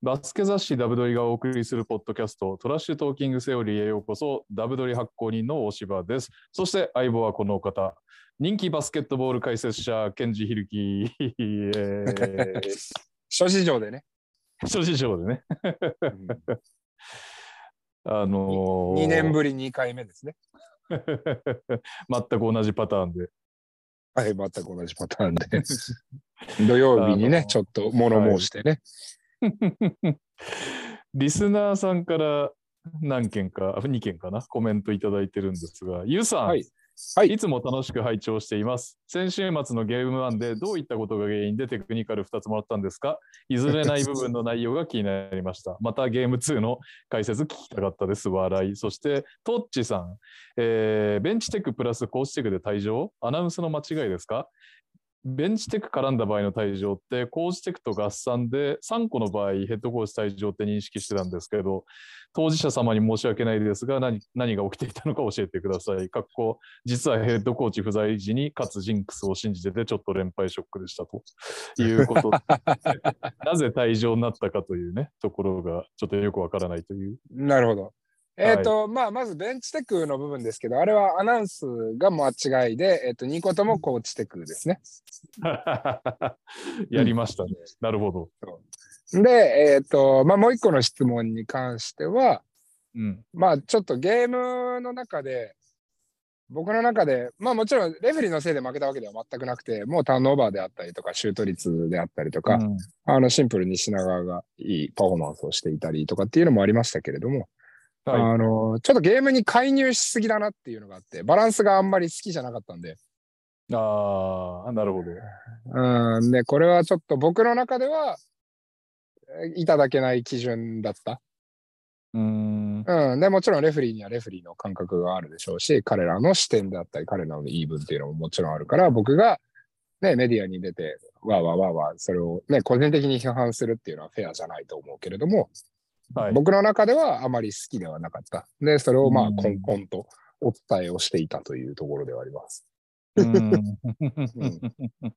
バスケ雑誌ダブドリがお送りするポッドキャスト、トラッシュトーキングセオリーへようこそ、ダブドリ発行人の大柴です。そして相棒はこの方、人気バスケットボール解説者、ケンジヒルキ、えー、諸事情でね。諸事情でね。うんあのー、2年ぶり2回目ですね。全く同じパターンで。はい、全く同じパターンで。土曜日にね、あのちょっと物申してね。リスナーさんから何件か、2件かな、コメントいただいてるんですが、ゆうさん、はいはいいつも楽しく拝聴しています。先週末のゲーム1でどういったことが原因でテクニカル2つもらったんですか？譲れない部分の内容が気になりました。またゲーム2の解説聞きたかったです。笑い。そして、トッチさん、えーベンチテクプラスコーチテクで退場？アナウンスの間違いですか？ベンチテク絡んだ場合の退場って、コーチテクと合算で3個の場合、ヘッドコーチ退場って認識してたんですけど、当事者様に申し訳ないですが、何何が起きていたのか教えてください。かっこ実はヘッドコーチ不在時に、かつジンクスを信じてて、ちょっと連敗ショックでしたということで なぜ退場になったかというね、ところがちょっとよくわからないという。なるほど。えっ、と、まあ、まずベンチテクの部分ですけど、あれはアナウンスが間違いで、えっ、と、2個ともコーチテクですね。やりましたね。なるほど。で、えっ、と、まあ、もう一個の質問に関しては、うん。まあ、ちょっとゲームの中で、僕の中で、まあもちろんレフェリーのせいで負けたわけでは全くなくて、もうターンオーバーであったりとか、シュート率であったりとか、うんあのシンプルに品川がいいパフォーマンスをしていたりとかっていうのもありましたけれども、はいあの、ちょっとゲームに介入しすぎだなっていうのがあって、バランスがあんまり好きじゃなかったんで、ああ、なるほど。うん、で、これはちょっと僕の中では、えいただけない基準だった。うーん。うん、でもちろんレフェリーにはレフェリーの感覚があるでしょうし、彼らの視点であったり、彼らの言い分っていうのももちろんあるから、僕が、ね、メディアに出て、わーわーわーわー、それを、ね、個人的に批判するっていうのはフェアじゃないと思うけれども、はい。僕の中ではあまり好きではなかった。で、それをまあ、うんこんこんとお伝えをしていたというところではあります。うーん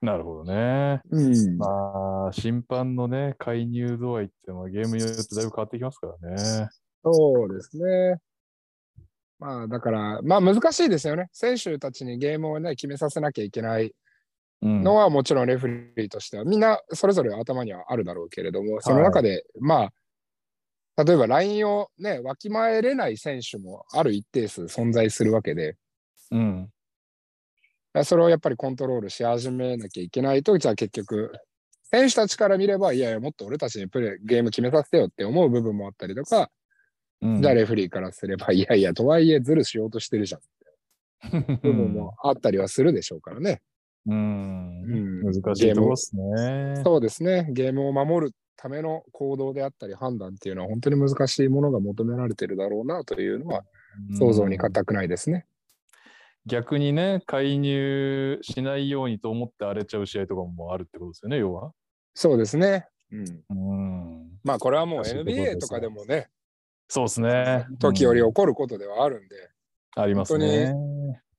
なるほどね。うんまあ、審判のね、介入度合いって、まあ、ゲームによってだいぶ変わってきますからね。そうですね。まあ、だから、まあ難しいですよね。選手たちにゲームをね、決めさせなきゃいけないうんのはもちろんレフェリーとしては、みんなそれぞれ頭にはあるだろうけれども、その中で、まあ、例えばラインをね、わきまえれない選手もある一定数存在するわけで、うん。それをやっぱりコントロールし始めなきゃいけないと、じゃあ結局、選手たちから見れば、いやいや、もっと俺たちにプレーゲーム決めさせてよって思う部分もあったりとか、うんじゃあレフェリーからすれば、いやいや、とはいえズルしようとしてるじゃん。部分もあったりはするでしょうからね。うん。うん難しいところですね。そうですね。ゲームを守るための行動であったり判断っていうのは本当に難しいものが求められてるだろうなというのは想像にうん難くないですね。逆にね、介入しないようにと思って荒れちゃう試合とかもあるってことですよね、要は。そうですね。うん、うん。まあこれはもう NBA とかでもね、そうですね。時折うん起こることではあるんで、ありますね。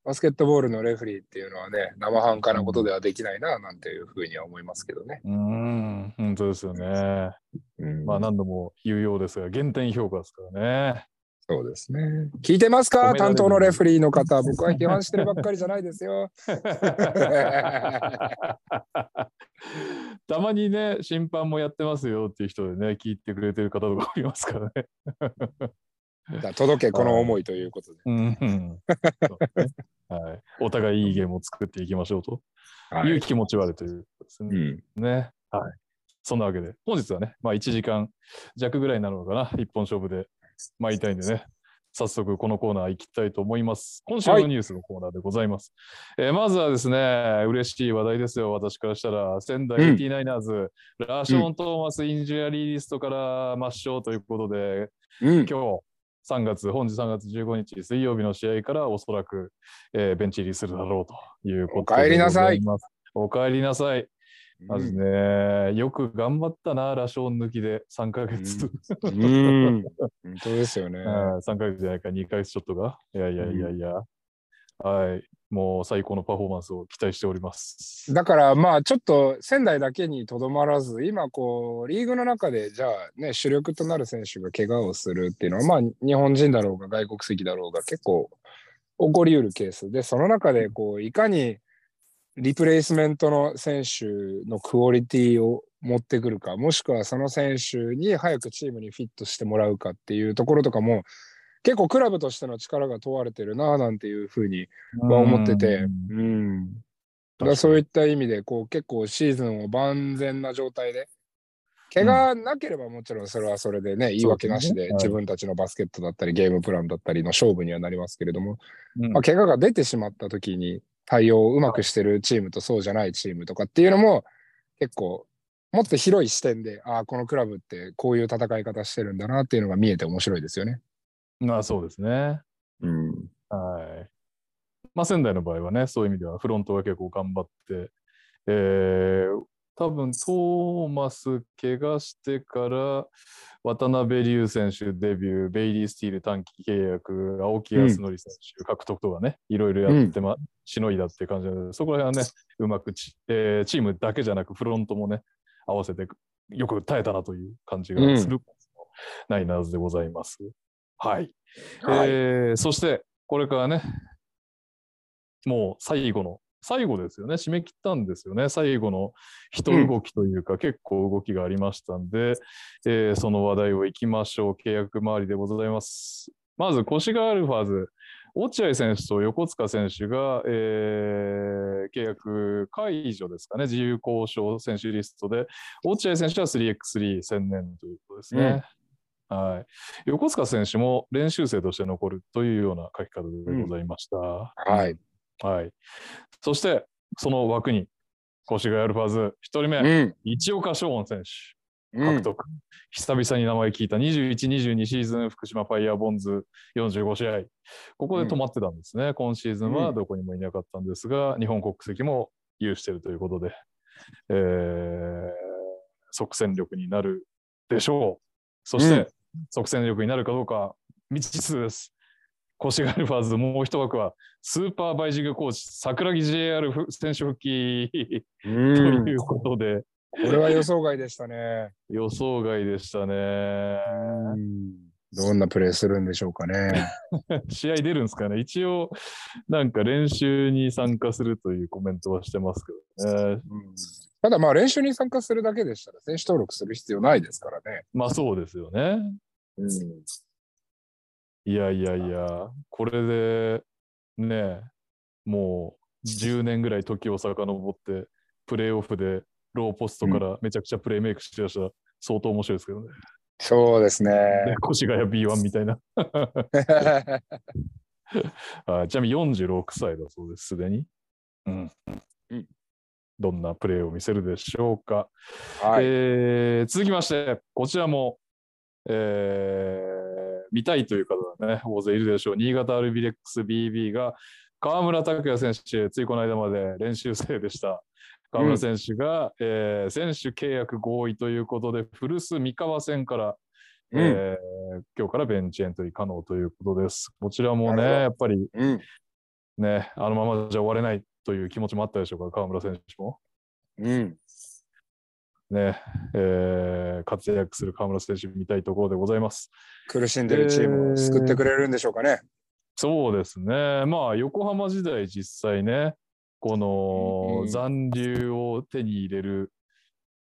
バスケットボールのレフェリーっていうのはね、生半可なことではできないななんていうふうには思いますけどね。うん、本当ですよね。うんまあ何度も言うようですが、減点評価ですからね。そうですね。聞いてますか？担当のレフェリーの方。僕は批判してるばっかりじゃないですよ。たまにね、審判もやってますよっていう人でね、聞いてくれてる方とかいますからね。届けこの思いということで。うんはい、お互いいいゲームを作っていきましょうと。はい。いう気持ちはあるということですね。うん。ね。はい。そんなわけで、本日はね、まあ1時間弱ぐらいになるのかな、一本勝負で参りたいんでね、早速このコーナー行きたいと思います。今週のニュースのコーナーでございます。えーまずはですね、嬉しい話題ですよ、私からしたら、仙台うん。89ers、ラーション・トーマス・インジュアリーリストから抹消ということで、うん。今日3月、本日3月15日水曜日の試合からおそらく、えーベンチ入りするだろうということでお帰りなさい。お帰りなさい。まずね、よく頑張ったな、ラション抜きで3ヶ月。うん。本当ですよね。うん3ヶ月じゃないか、2ヶ月ちょっとが。いやいやいやいや。はい。もう最高のパフォーマンスを期待しております。だからまあちょっと仙台だけにとどまらず今こうリーグの中でじゃあね主力となる選手が怪我をするっていうのはまあ日本人だろうが外国籍だろうが結構起こりうるケースでその中でこういかにリプレイスメントの選手のクオリティを持ってくるかもしくはその選手に早くチームにフィットしてもらうかっていうところとかも結構クラブとしての力が問われてるななんていうふうには思ってて、うん。だそういった意味で、こう結構シーズンを万全な状態で、怪我なければもちろんそれはそれでね、言い訳なしではい。自分たちのバスケットだったり、ゲームプランだったりの勝負にはなりますけれども、うん。まあ、怪我が出てしまった時に対応をうまくしてるチームとそうじゃないチームとかっていうのも結構もっと広い視点で、ああ、このクラブってこういう戦い方してるんだなっていうのが見えて面白いですよね。まあそうですね。うん。はい。まあ仙台の場合はね、そういう意味ではフロントが結構頑張って、えー、多分トーマス怪我してから渡辺龍選手デビュー、ベイリー・スティール短期契約、青木康則選手獲得とかね、いろいろやって、ま、しのいだっていう感じなので、そこら辺はね、うまくチ,、えーチームだけじゃなくフロントもね、合わせてよく耐えたなという感じがする、ナイナーズでございます。はい。はい。えーそして、これからね、もう最後の、最後ですよね、締め切ったんですよね、最後の人動きというか、結構動きがありましたんで、えーその話題をいきましょう。契約周りでございます。まず、越谷アルファーズ、落合選手と横塚選手が、えー契約解除ですかね、自由交渉選手リストで、落合選手は 3x3 専念ということですね。はい、横塚選手も練習生として残るというような書き方でございました。はい。はい、そして、その枠に、越谷アルファーズ、1人目、うん。市岡翔音選手。うん獲得、久々に名前聞いた21、22シーズン福島ファイヤーボンズ45試合。ここで止まってたんですね。今シーズンはどこにもいなかったんですが、日本国籍も有しているということで、えー即戦力になるでしょう。そして、うん即戦力になるかどうか未知数です。越谷アルファーズもう一枠はスーパーバイジングコーチ桜木 JR ふ選手復帰とうんいうことで、これは予想外でしたね。予想外でしたね。どんなプレーするんでしょうかね。試合出るんですかね一応、なんか練習に参加するというコメントはしてますけどね。ただまあ練習に参加するだけでしたら選手登録する必要ないですからね。まあそうですよね。いやいやいや、これで、ね、もう10年ぐらい時を遡って、プレーオフでローポストからめちゃくちゃプレーメイクしてらしたら相当面白いですけどね。そうですね。ね越谷 B1 みたいな。あちなみに46歳だそうです、すでに。うんうんどんなプレーを見せるでしょうか。はい。えー続きまして、こちらも、えー見たいという方がね、大勢いるでしょう。新潟アルビレックス BB が、河村拓也選手、ついこの間まで練習生でした。河村選手が、えー選手契約合意ということで、古巣三河戦から、うんえー今日からベンチエントリー可能ということです。こちらもね、やっぱりうん。ね、あのままじゃ終われないという気持ちもあったでしょうか、河村選手も。うん。ね、えー活躍する河村選手見たいところでございます。苦しんでるチームを救ってくれるんでしょうかね。そうですね。まあ、横浜時代実際ね、このうん残留を手に入れる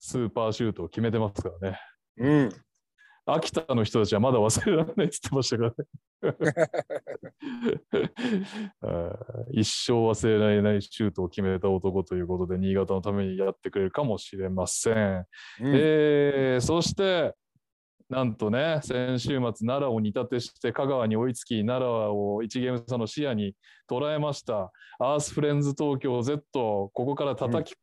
スーパーシュートを決めてますからね。うん。秋田の人たちはまだ忘れられないって言ってましたからね。一生忘れられないシュートを決めた男ということで、新潟のためにやってくれるかもしれません。うんえーそして、なんとね、先週末、奈良を煮立てして、香川に追いつき、奈良を1ゲーム差の視野に捉えました。アースフレンズ東京 Z、ここから叩き、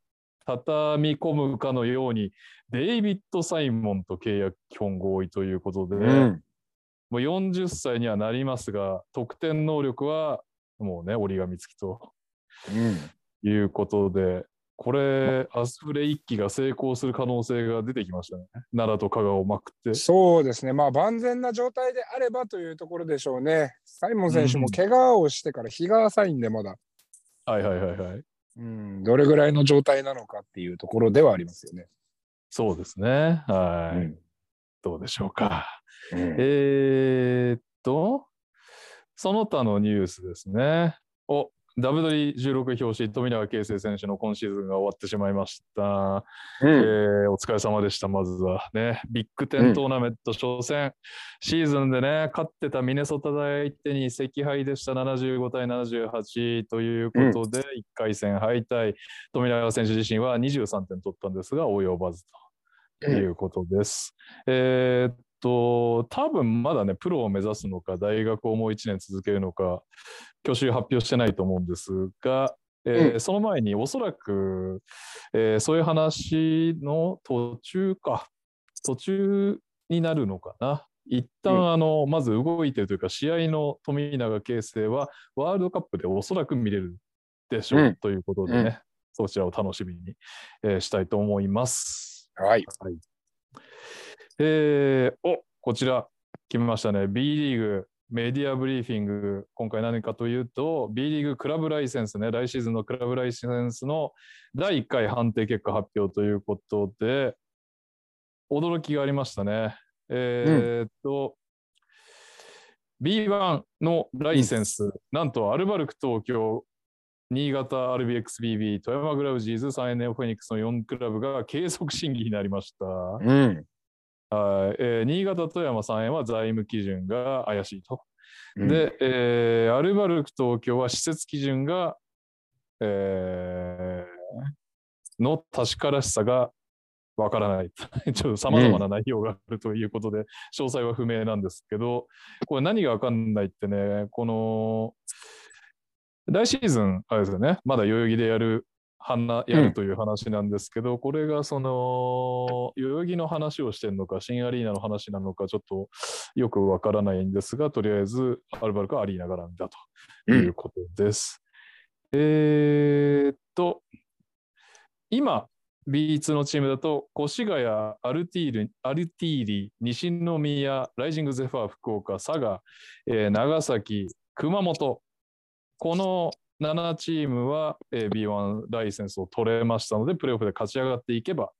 畳み込むかのように、デイビッド・サイモンと契約基本合意ということで、うん。もう40歳にはなりますが、得点能力はもうね、折り紙付きとうん。いうことで、これ、アスフレ一騎が成功する可能性が出てきましたね。奈良と香川をまくって。そうですね、まあ万全な状態であればというところでしょうね。サイモン選手も怪我をしてから日が浅いんで、まだ、はいはいはいはい。うん、どれぐらいの状態なのかっていうところではありますよね。そうですね。はい。うんどうでしょうか。うんえーっと、その他のニュースですね。お、ダブドリ16表紙、富永啓生選手の今シーズンが終わってしまいました。えーお疲れ様でした、まずはね。ビッグテントーナメント初戦、シーズンでね、勝ってたミネソタ大相手に惜敗でした、75対78ということで、1回戦敗退。富永選手自身は23点取ったんですが、及ばずということです。えーっと、多分まだね、プロを目指すのか、大学をもう1年続けるのか、去就発表してないと思うんですが、えーうその前におそらく、えーそういう話の途中か、途中になるのかな。一旦、うんあのまず動いてるというか、試合の富永啓生はワールドカップでおそらく見れるでしょう、うんということでね、うんそちらを楽しみに、えーしたいと思います。はい。はい。えーおこちら、決めましたね。B リーグメディアブリーフィング。今回何かというと、B リーグクラブライセンスね、来シーズンのクラブライセンスの第1回判定結果発表ということで、驚きがありましたね。えーっと、B1 のライセンス、なんとアルバルク東京、新潟 RBXBB、富山グラウジーズ、3NF フェニックスの4クラブが継続審議になりました。うん。はいえー新潟、富山、3円は財務基準が怪しいと。うん、で、えーアルバルク東京は施設基準が、えーの確からしさがわからない。ちょっと様々な内容があるということで、詳細は不明なんですけど、これ何がわかんないってね、この、来シーズン、あれですよね、まだ代々木でやる、話やるという話なんですけど、これがその、代々木の話をしてるのか、新アリーナの話なのか、ちょっとよくわからないんですが、とりあえず、アルバルクはアリーナ絡みだということです。えーっと、今、B2 のチームだと、越谷、アルティール、アルティーリ、西宮、ライジングゼファー、福岡、佐賀、えー長崎、熊本、この7チームは、えー B1 ライセンスを取れましたので、プレーオフで勝ち上がっていけば、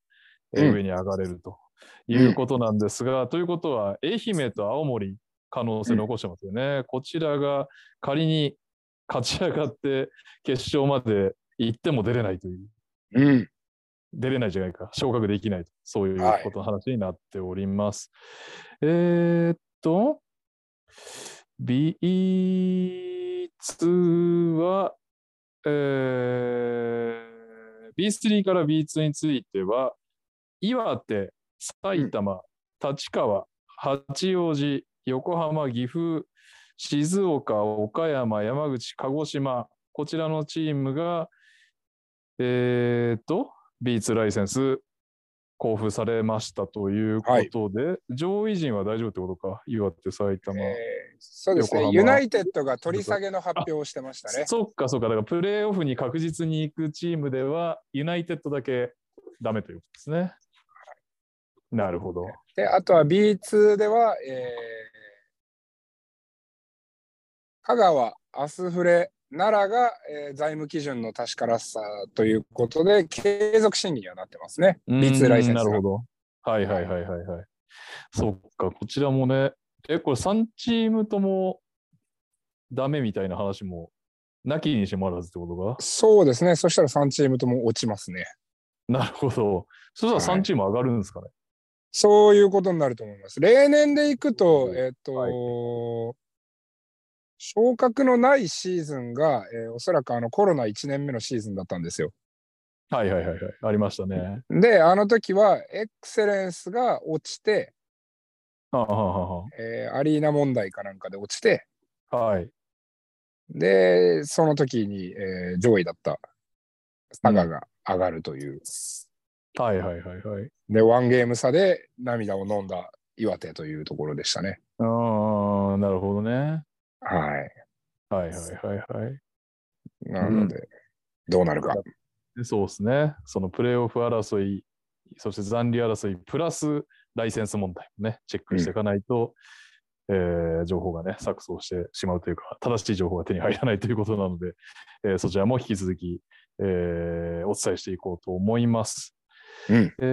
上に上がれるということなんですが、ということは、愛媛と青森、可能性残してますよね。こちらが仮に勝ち上がって決勝まで行っても出れないという、うん。出れないじゃないか、昇格できないと、そういうはいことの話になっております。えーっと、B2 は、えー B3 から B2 については、岩手、埼玉、立川、八王子、横浜、岐阜、静岡、岡山、山口、鹿児島、こちらのチームが、えーっと、B2 ライセンス。交付されましたということで、上位陣は大丈夫ってことか、岩手、埼玉。えーそうですね。ユナイテッドが取り下げの発表をしてましたね。そっかそっか、だからプレーオフに確実に行くチームでは、ユナイテッドだけダメということですね。なるほど。で、あとは B2 では、えー香川、アスフレ、奈良が、えー財務基準の確からしさということで、継続審議にはなってますね。B2 ライセンスがなるほど。はいはいはいはいはい。そっか、こちらもね、え、これ3チームともダメみたいな話も、なきにしもあらずってことか？そうですね。そしたら3チームとも落ちますね。なるほど。そしたら3チーム上がるんですかね？そういうことになると思います。例年でいくと、うんえっ、と、はい昇格のないシーズンが、えーおそらくあのコロナ1年目のシーズンだったんですよ。はいはいはいはい。ありましたね。で、あの時はエクセレンスが落ちて、はあはあはえーアリーナ問題かなんかで落ちて、あはい。で、その時に、えー上位だった佐賀が上がるという。はいはいはいはい。で、ワンゲーム差で涙を飲んだ岩手というところでしたね。ああ、なるほどね。はい。はいはいはいはい。なので、どうなるか。そうですね。そのプレーオフ争い、そして残留争い、プラスライセンス問題もね、チェックしていかないと、えー情報がね、錯綜してしまうというか、正しい情報が手に入らないということなので、えーそちらも引き続き、えーお伝えしていこうと思います。うん。え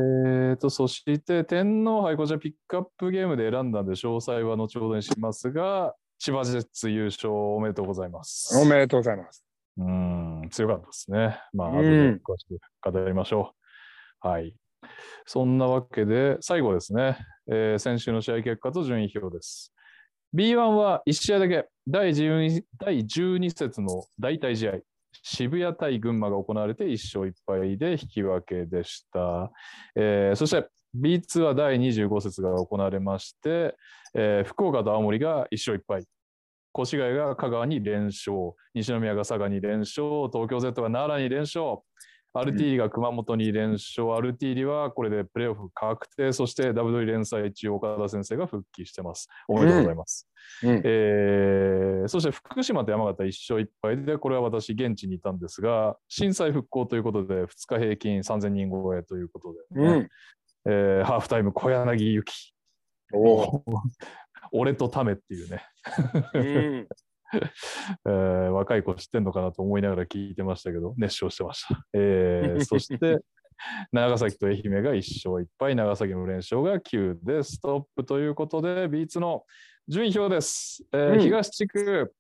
ーと、そして天皇杯、こちらピックアップゲームで選んだんで、詳細は後ほどにしますが、千葉ジェッツ優勝おめでとうございます。おめでとうございます。うん、強かったですね。まあ、うん後で詳しく語りましょう。はい。そんなわけで、最後ですね、えー先週の試合結果と順位表です。B1 は1試合だけ、第 12, 第12節の代替試合、渋谷対群馬が行われて1勝1敗で引き分けでした。えーそして B2 は第25節が行われまして、えー福岡と青森が1勝1敗。越谷が香川に連勝、西宮が佐賀に連勝、東京 Z が奈良に連勝、アルティーリが熊本に連勝、アルティーリはこれでプレーオフ確定、そして W 連載中、岡田先生が復帰してます。おめでとうございます。うん。えーそして福島と山形1勝1敗で、これは私、現地にいたんですが、震災復興ということで、2日平均3000人超えということで、ねうん。えーハーフタイム、小柳ゆき、俺とためっていうね、うん。えー若い子知ってんのかなと思いながら聞いてましたけど、熱唱してました。えー そして、長崎と愛媛が1勝1敗、長崎の連勝が9でストップということで、ビーツの順位表です。えーうん東地区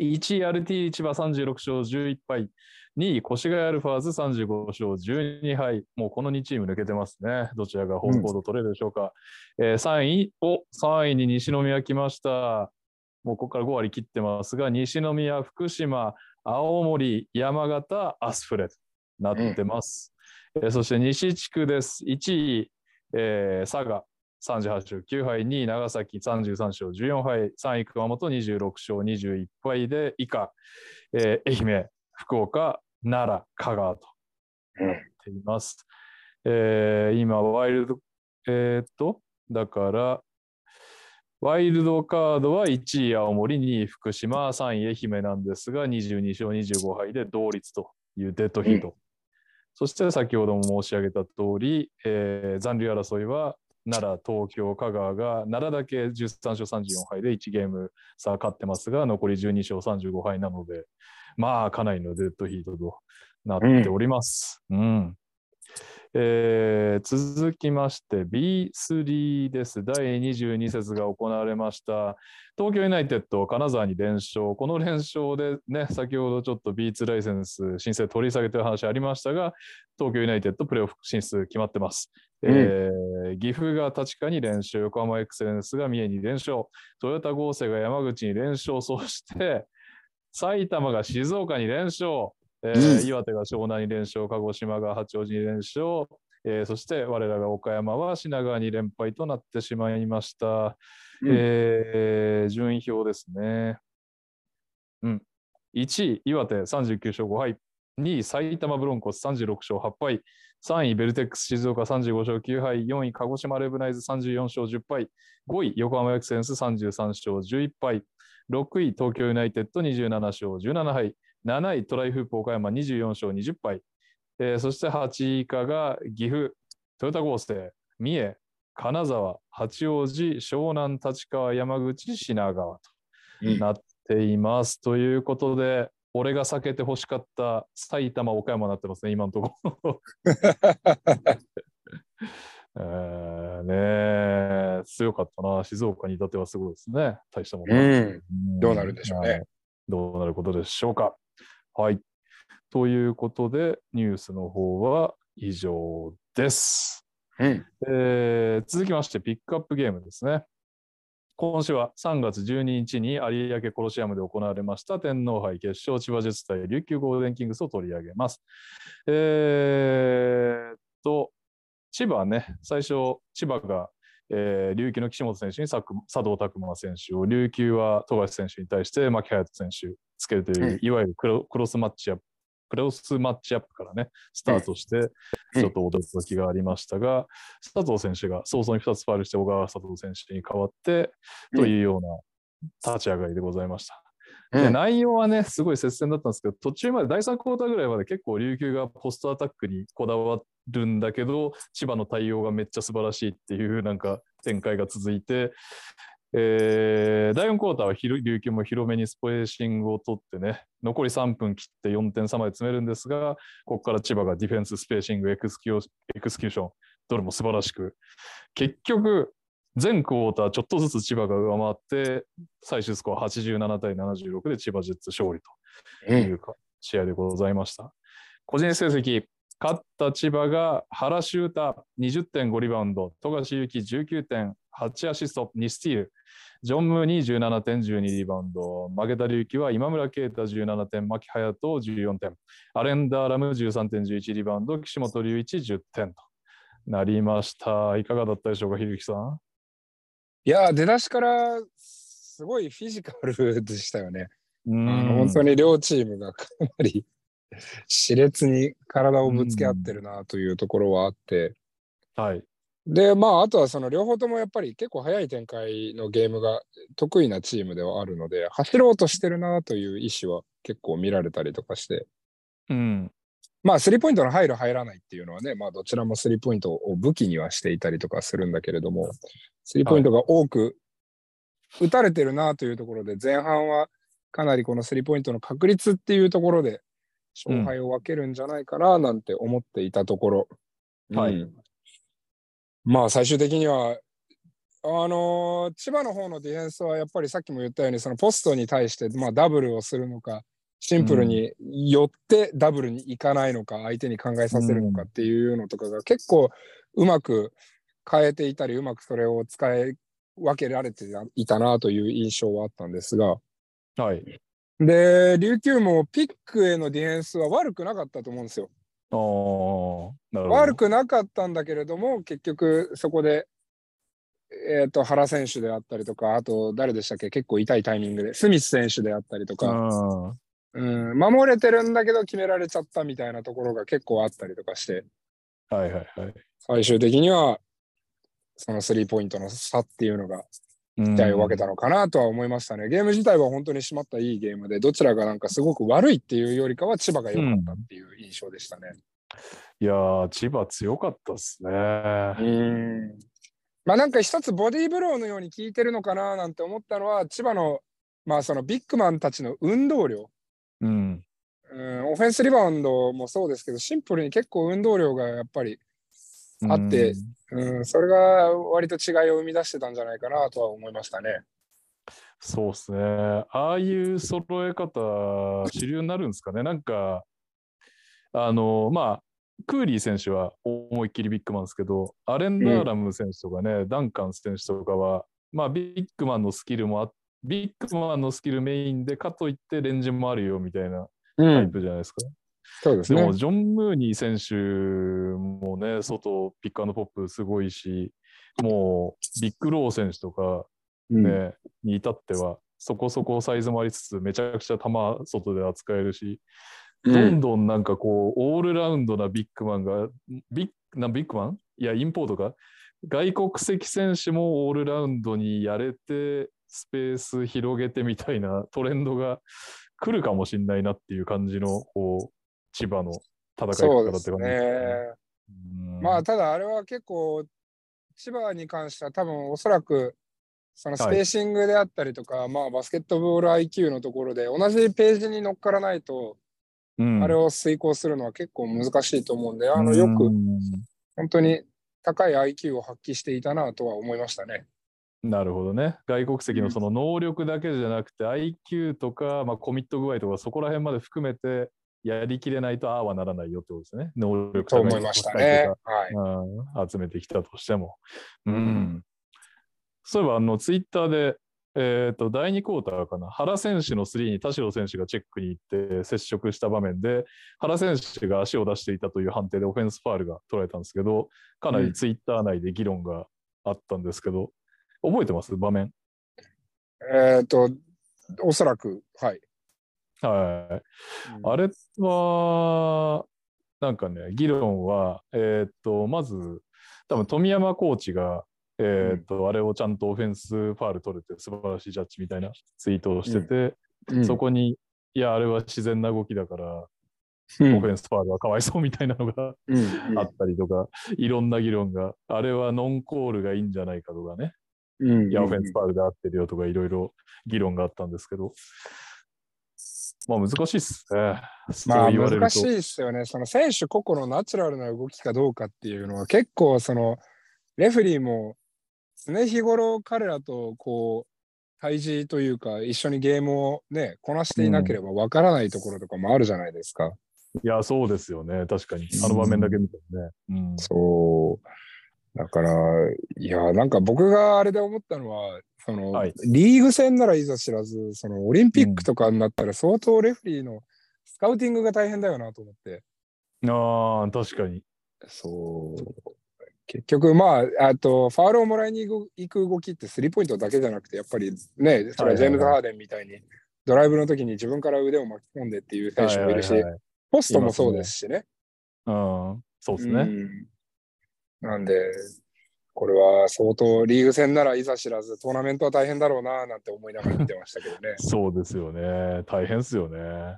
1位 RT 千葉36勝11敗、2位越谷アルファーズ35勝12敗、もうこの2チーム抜けてますね。どちらがホームコード取れるでしょうか。えー3位、お3位に西宮来ました。もうここから5割切ってますが、西宮、福島、青森、山形、アスフレとなってます。えーそして西地区です。1位、えー佐賀38勝9敗、2位長崎33勝14敗、3位熊本26勝21敗で以下、えー愛媛、福岡、奈良、香川となっています。えー今、ワイルド、えーっと、だから、ワイルドカードは1位青森、2位福島、3位愛媛なんですが、22勝25敗で同率というデッドヒート。そして先ほども申し上げた通り、えー残留争いは奈良、東京、香川が奈良だけ13勝34敗で1ゲーム差勝ってますが、残り12勝35敗なので、まあ、かなりのデッドヒートとなっております。うんえー続きまして B3 です。第22節が行われました。東京ユナイテッド、金沢に連勝。この連勝でね、先ほどちょっと B2 ライセンス申請取り下げという話ありましたが、東京ユナイテッドプレーオフ進出決まってます。うんえー岐阜が立川に連勝、横浜エクセレンスが三重に連勝、トヨタ合成が山口に連勝、そして埼玉が静岡に連勝、えーうん岩手が湘南に連勝、鹿児島が八王子に連勝、えーそして我らが岡山は品川に連敗となってしまいました。うんえー順位表ですね。うん、1位、岩手39勝5敗。2位、埼玉ブロンコス36勝8敗。3位、ベルテックス静岡35勝9敗。4位、鹿児島レブナイズ34勝10敗。5位、横浜エクセンス33勝11敗。6位、東京ユナイテッド27勝17敗。7位、トライフープ岡山24勝20敗。えーそして8位以下が岐阜、トヨタ合成、三重、金沢、八王子、湘南、立川、山口、品川とうんなっています。ということで、俺が避けて欲しかった埼玉、岡山になってますね、今のところ。えーねえ強かったな。静岡に至ってはすごいですね。大したものは。うん。うんどうなるでしょうねはいどうなることでしょうか。はい。ということで、ニュースの方は以上です。うん。えー続きまして、ピックアップゲームですね。今週は3月12日に有明コロシアムで行われました天皇杯決勝千葉ジェッツ対琉球ゴールデンキングスを取り上げます。えーっと、千葉はね、最初、千葉が、えー琉球の岸本選手に佐藤拓磨選手を、琉球は富樫選手に対して牧隼人選手つけるという、うんいわゆるクロクロスマッチアップ、クロスマッチアップからね、スタートして、うんちょっと驚きがありましたが、佐藤選手が早々に2つファウルして小川佐藤選手に代わって、うんというような立ち上がりでございました。で内容はね、すごい接戦だったんですけど、途中まで第3クォーターぐらいまで結構琉球がポストアタックにこだわるんだけど、千葉の対応がめっちゃ素晴らしいっていうなんか展開が続いて、えー、第4クォーターは琉球も広めにスペーシングを取ってね、残り3分切って4点差まで詰めるんですが、ここから千葉がディフェンス、スペーシング、 execu execution、どれも素晴らしく、結局、全クォーターちょっとずつ千葉が上回って、最終スコア87対76で千葉ジェッツ勝利というか、試合でございました。個人成績、勝った千葉が原修太20.5リバウンド、富樫勇樹19.8アシスト、2スティール、ジョン・ムーに17点、12リバウンド。負けた隆起は今村啓太17点、牧隼人14点、アレンダーラム13点、11リバウンド、岸本隆一10点となりました。いかがだったでしょうか、ひるきさん？いや、出だしからすごいフィジカルでしたよね。あの本当に両チームがかなり熾烈に体をぶつけ合ってるなというところはあって、はい。で、まあ、あとはその両方ともやっぱり結構早い展開のゲームが得意なチームではあるので、走ろうとしてるなという意思は結構見られたりとかして。うん。まあ、スリーポイントの入る入らないっていうのはね、まあ、どちらもスリーポイントを武器にはしていたりとかするんだけれども、スリーポイントが多く打たれてるなというところで、前半はかなりこのスリーポイントの確率っていうところで勝敗を分けるんじゃないかななんて思っていたところ、うん、はい。まあ最終的には、あのー、千葉の方のディフェンスはやっぱりさっきも言ったように、そのポストに対して、まあ、ダブルをするのか、シンプルに寄ってダブルに行かないのか、相手に考えさせるのかっていうのとかが結構うまく変えていたり、うまくそれを使い分けられていたなという印象はあったんですが、はい。で、琉球もピックへのディフェンスは悪くなかったと思うんですよ。悪くなかったんだけれども、結局そこで、えーと、原選手であったりとか、あと誰でしたっけ、結構痛いタイミングで、スミス選手であったりとか、うん、守れてるんだけど決められちゃったみたいなところが結構あったりとかして、はいはいはい、最終的にはそのスリーポイントの差っていうのが期待を分けたのかなとは思いましたね。ゲーム自体は本当に締まったいいゲームで、どちらがなんかすごく悪いっていうよりかは千葉が良かったっていう印象でしたね。いやー、千葉強かったっすね。うんまあなんか一つボディーブローのように効いてるのかななんて思ったのは、千葉のまあそのビッグマンたちの運動量。うん、うんオフェンスリバウンドもそうですけど、シンプルに結構運動量がやっぱりあって、うん、それが割と違いを生み出してたんじゃないかなとは思いましたね。そうですね。ああいう揃え方、主流になるんですかね。なんか、あの、まあ、クーリー選手は思いっきりビッグマンですけど、アレンダーラム選手とかね、うん、ダンカン選手とかは、まあ、ビッグマンのスキルもあビッグマンのスキルメインで、かといってレンジもあるよみたいなタイプじゃないですか。うんそうですね。でも、ジョン・ムーニー選手もね、外、 pick and pop すごいし、もう、ビッグロー選手とか、ね、うん、に至っては、そこそこサイズもありつつ、めちゃくちゃ球外で扱えるし、どんどんなんかこう、オールラウンドなビッグマンが、ビッなビッグマン？いや、インポートか？外国籍選手もオールラウンドにやれて、スペース広げてみたいなトレンドが来るかもしれないなっていう感じの、こう、千葉の戦い方って感じですね。ねまあ、ただあれは結構、千葉に関しては多分おそらく、そのスペーシングであったりとか、はい、まあバスケットボール IQ のところで同じページに乗っからないと、うん、あれを遂行するのは結構難しいと思うんで、あのよく本当に高い IQ を発揮していたなとは思いましたね。なるほどね。外国籍のその能力だけじゃなくて、IQ とか、まあ、コミット具合とか、そこら辺まで含めて、やりきれないとああはならないよってことですね。能力と思いましたね。はい、集めてきたとしても。うん。そういえば、あの、ツイッターで、えっ、ー、と、第2クォーターかな、原選手のスリーに田代選手がチェックに行って接触した場面で、原選手が足を出していたという判定でオフェンスファールが取られたんですけど、かなりツイッター内で議論があったんですけど、うん、覚えてます？場面。えっ、と、おそらく、はい。はい。うん、あれは、なんかね、議論は、えっ、と、まず、多分富山コーチが、えっ、と、うん、あれをちゃんとオフェンスファール取れて素晴らしいジャッジみたいなツイートをしてて、うん。そこに、いや、あれは自然な動きだから、うん。オフェンスファールはかわいそうみたいなのがうん。あったりとか、いろんな議論が、あれはノンコールがいいんじゃないかとかね、うん。いや、オフェンスファールで合ってるよとか、いろいろ議論があったんですけど、まあ難しいっすね。まあ難しいですよね。その選手個々のナチュラルな動きかどうかっていうのは結構そのレフェリーも常日頃彼らとこう対峙というか一緒にゲームをねこなしていなければわからないところとかもあるじゃないですか。いや、そうですよね。確かに。あの場面だけ見てもね。うん。そう。だから、いや、なんか僕があれで思ったのは、その、はいリーグ戦ならいざ知らず、そのオリンピックとかになったら相当レフェリーのスカウティングが大変だよなと思って。ああ、確かに。そう。結局、まあ、あと、ファールをもらいに行く動きってスリーポイントだけじゃなくて、やっぱりね、それはジェームズ・ハーデンみたいに、ドライブの時に自分から腕を巻き込んでっていう選手もいるし、ポストもそうですしね。うん。そうですね。うんなんで、これは相当リーグ戦ならいざ知らず、トーナメントは大変だろうななんて思いながら見てましたけどね。そうですよね。大変ですよね。うん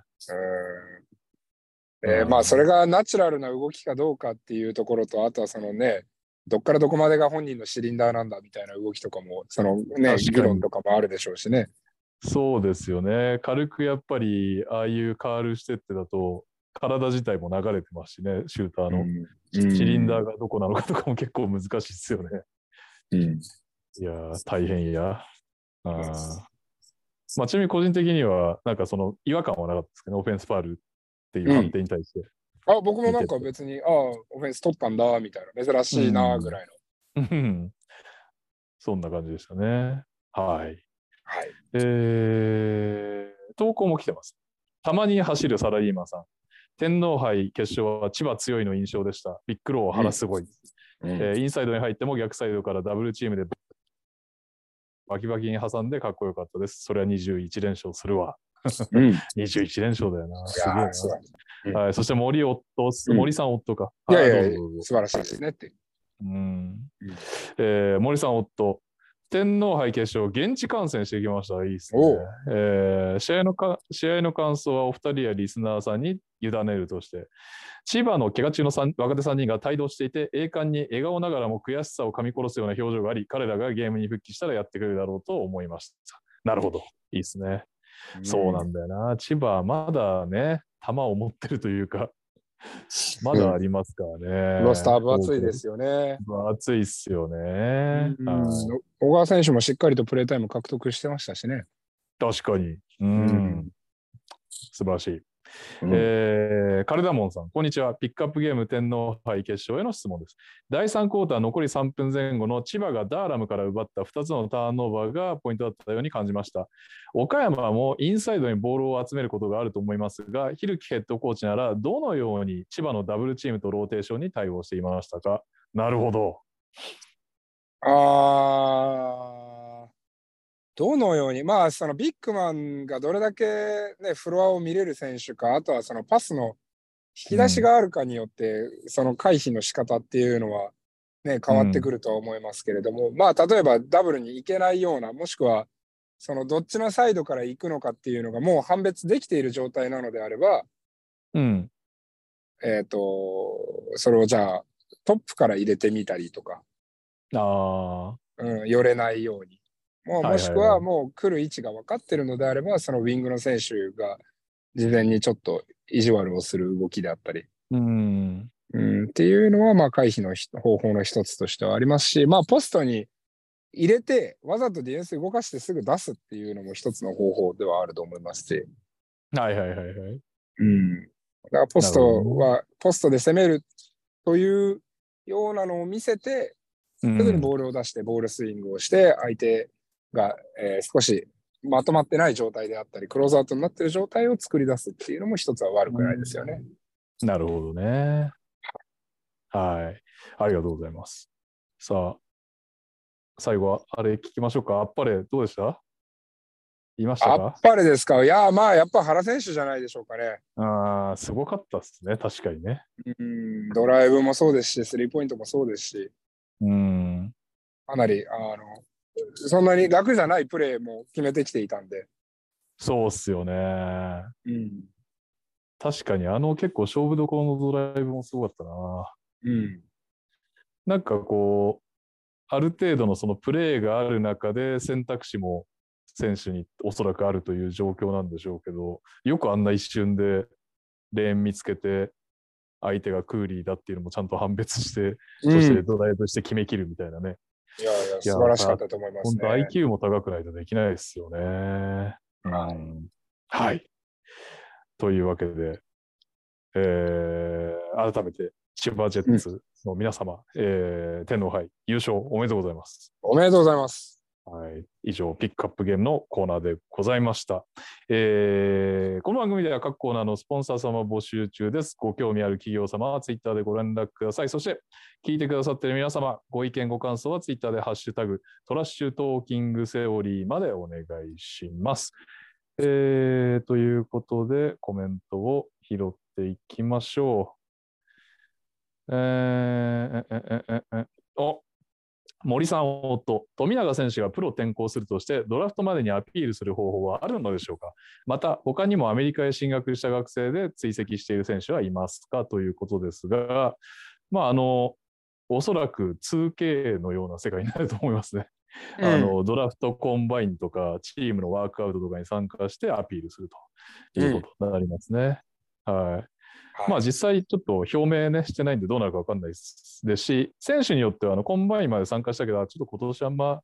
えーうんまあ、それがナチュラルな動きかどうかっていうところと、あとはそのね、どっからどこまでが本人のシリンダーなんだみたいな動きとかも、そのね、議論とかもあるでしょうしね。そうですよね。軽くやっぱり、ああいうカールしてってだと、体自体も流れてますしね、シューターの。シリンダーがどこなのかとかも結構難しいですよね。うんいやー、大変や。あーまあ、ちなみに個人的には、なんかその違和感はなかったですけど、オフェンスファールっていう判定に対して。あ、僕もなんか別に、ああ、オフェンス取ったんだみたいな、珍しいなぐらいの。うん そんな感じでしたね。はい。はい。えー、投稿も来てます。たまに走るサラリーマンさん。天皇杯決勝は千葉強いの印象でした。ビッグロー腹すごい。うんえーインサイドに入っても逆サイドからダブルチームでバキバキに挟んでかっこよかったです。それは21連勝するわ。うん。い21連勝だよな。すげえやー、そうだな。はい、そして森夫、うん森さん夫か。いやいや素晴らしいですねって。うんうんえー森さん夫、天皇杯決勝、現地観戦してきました。いいですね。えー試合のか試合の感想はお二人やリスナーさんに委ねるとして、千葉の怪我中の三若手3人が帯同していて、栄冠に笑顔ながらも悔しさを噛み殺すような表情があり、彼らがゲームに復帰したらやってくれるだろうと思いました。なるほど。いいですね。そうなんだよな。千葉はまだね、球を持ってるというか、まだありますからね。ロスター分厚いですよね。分厚いっすよね。小川選手もしっかりとプレータイム獲得してましたしね。確かに。うん。うん素晴らしい。うんえーカルダモンさん、こんにちは。ピックアップゲーム天皇杯決勝への質問です。第3クォーター残り3分前後の千葉がダーラムから奪った2つのターンオーバーがポイントだったように感じました。岡山もインサイドにボールを集めることがあると思いますが、ヒルキヘッドコーチならどのように千葉のダブルチームとローテーションに対応していましたか？なるほど。あーどのように、まあ、そのビッグマンがどれだけ、ね、フロアを見れる選手か、あとはそのパスの引き出しがあるかによって、その回避の仕方っていうのは、ね、変わってくるとは思いますけれども、まあ、例えばダブルに行けないような、もしくは、そのどっちのサイドから行くのかっていうのがもう判別できている状態なのであれば、うん。えっ、と、それをじゃあトップから入れてみたりとか、ああ。うん、寄れないように。もしくはもう来る位置が分かってるのであれば、そのウィングの選手が事前にちょっと意地悪をする動きであったり、うん。うん、っていうのはまあ回避のひ方法の一つとしてはありますし、まあポストに入れてわざとディフェンス動かしてすぐ出すっていうのも一つの方法ではあると思いますし、はいはいはいはい。うん、だからポストはポストで攻めるというようなのを見せて、うすぐにん、ボールを出してボールスイングをして相手が、えー少しまとまってない状態であったりクローズアウトになってる状態を作り出すっていうのも一つは悪くないですよね。なるほどね。はい。ありがとうございます。さあ、最後はあれ聞きましょうか。あっぱれ、どうでした？言いましたあっかぱれですか？いやまあやっぱ原選手じゃないでしょうかね。ああ、すごかったっすね。確かにね。うんドライブもそうですしスリーポイントもそうですしうん。かなりあのそんなに楽じゃないプレーも決めてきていたんで。そうっすよね。うん。確かにあの結構勝負どころのドライブもすごかったな。うん。なんかこう、ある程度のそのプレーがある中で選択肢も選手におそらくあるという状況なんでしょうけど、よくあんな一瞬でレーン見つけて、相手がクーリーだっていうのもちゃんと判別して、そしてドライブして決めきるみたいなね。いやいや、素晴らしかったと思います本当ね。IQ も高くないとできないですよね。うんはい。というわけで、えー改めて、千葉ジェッツの皆様、えー天皇杯優勝おめでとうございます。おめでとうございます。はい、以上、ピックアップゲームのコーナーでございました。えーこの番組では各コーナーのスポンサー様募集中です。ご興味ある企業様はツイッターでご連絡ください。そして、聞いてくださっている皆様、ご意見、ご感想はツイッターでハッシュタグ、トラッシュトーキングセオリーまでお願いします。えーということで、コメントを拾っていきましょう。えー、え、え、え、え、え、お森さんおと富永選手がプロ転向するとしてドラフトまでにアピールする方法はあるのでしょうか？また他にもアメリカへ進学した学生で追跡している選手はいますかということですがまああのおそらく 2K のような世界になると思いますね。あのドラフトコンバインとかチームのワークアウトとかに参加してアピールするということになりますね。はい。まあ実際ちょっと表明ねしてないんでどうなるか分かんないですし、選手によってはあのコンバインまで参加したけど、あちょっと今年あんま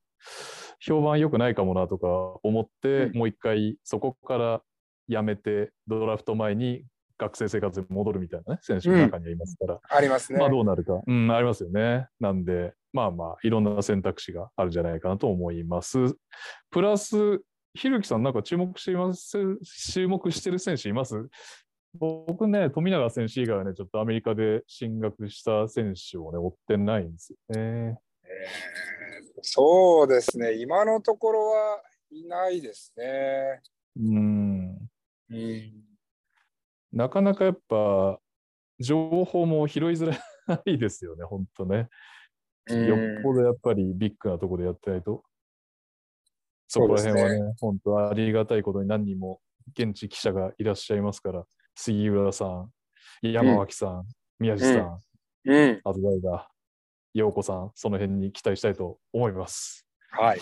評判良くないかもなとか思って、うんもう一回そこからやめてドラフト前に学生生活に戻るみたいなね、選手の中にはいますから、ありますね。まあどうなるか、うん、ありますよね。なんで、まあまあいろんな選択肢があるんじゃないかなと思います。プラス、ひるきさんなんか注目しています注目してる選手います？僕ね、富永選手以外はね、ちょっとアメリカで進学した選手をね、追ってないんですよね。えーそうですね。今のところはいないですね。うん。うん。なかなかやっぱ、情報も拾いづらいですよね、本当ね。よっぽどやっぱりビッグなところでやってないと。そこら辺はそうでね、本当ありがたいことに何人も現地記者がいらっしゃいますから、杉浦さん、山脇さん、宮地さん、うん。あと誰だ、陽子さん、その辺に期待したいと思います。はい。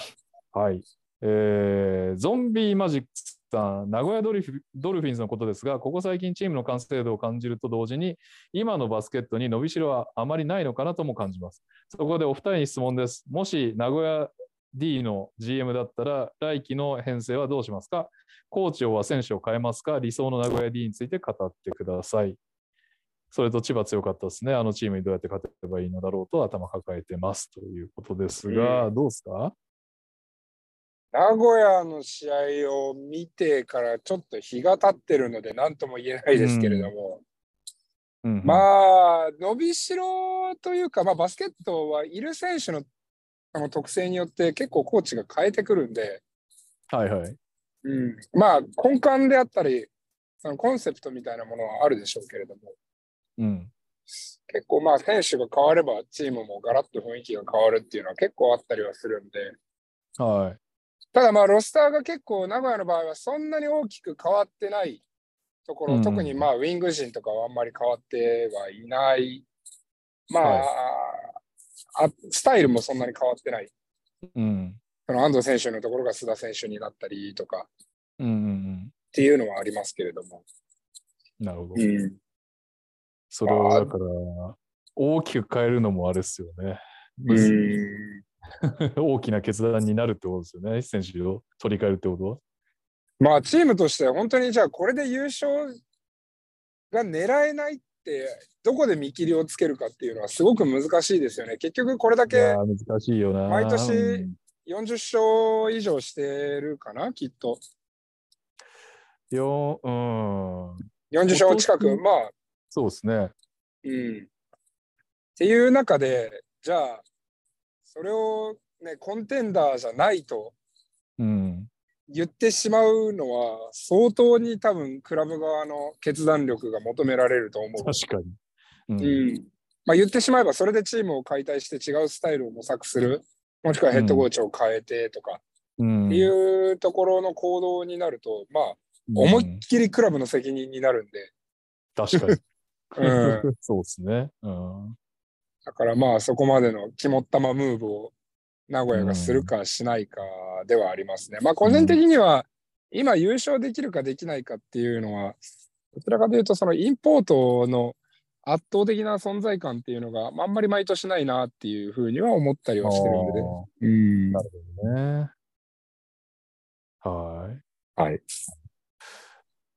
はい。えーゾンビマジックさん、名古屋ドリフドルフィンズのことですが、ここ最近チームの完成度を感じると同時に、今のバスケットに伸びしろはあまりないのかなとも感じます。そこでお二人に質問です。もし名古屋 D の GM だったら、来季の編成はどうしますか？コーチをは選手を変えますか？理想の名古屋 D について語ってください。それと千葉強かったですね。あのチームにどうやって勝てばいいのだろうと頭抱えてますということですが、うどうですか？名古屋の試合を見てからちょっと日が経ってるので何とも言えないですけれども、うんうん。まあ、伸びしろというか、まあ、バスケットはいる選手のあの特性によって結構コーチが変えてくるんで、はいはい。うん、まあ根幹であったりそのコンセプトみたいなものはあるでしょうけれども。うん。結構まあ選手が変わればチームもガラッと雰囲気が変わるっていうのは結構あったりはするんで。はい。ただまあロスターが結構名古屋の場合はそんなに大きく変わってないところ、うん特にまあウィング陣とかはあんまり変わってはいない。まあ、はいあスタイルもそんなに変わってないうん。その安藤選手のところが須田選手になったりとかうんうんうん。っていうのはありますけれども、なるほど。うん、それをだから、大きく変えるのもあれですよね。大きな決断になるってことですよね。選手を取り替えるってことは。まあチームとして本当にじゃあこれで優勝が狙えないってどこで見切りをつけるかっていうのはすごく難しいですよね。結局これだけ難しいよな。毎年うん40勝以上してるかなきっと。よ、うん。40勝近く。まあ、そうですね。うん。っていう中で、じゃあ、それをね、コンテンダーじゃないとうん。言ってしまうのは、相当に多分、クラブ側の決断力が求められると思う。確かに。うん。うん。まあ、言ってしまえば、それでチームを解体して違うスタイルを模索する。もしくはヘッドコーチを変えてとか、うんっていうところの行動になると、まあ、思いっきりクラブの責任になるんで、確かに。うん、そうですね。うん。だからまあそこまでの肝っ玉ムーブを名古屋がするかしないかではありますね。まあ個人的には今優勝できるかできないかっていうのは、どちらかというとそのインポートの圧倒的な存在感っていうのが、まあ、あんまり毎年ないなっていうふうには思ったりはしてるんでね。うんなるほどね。はい。はい。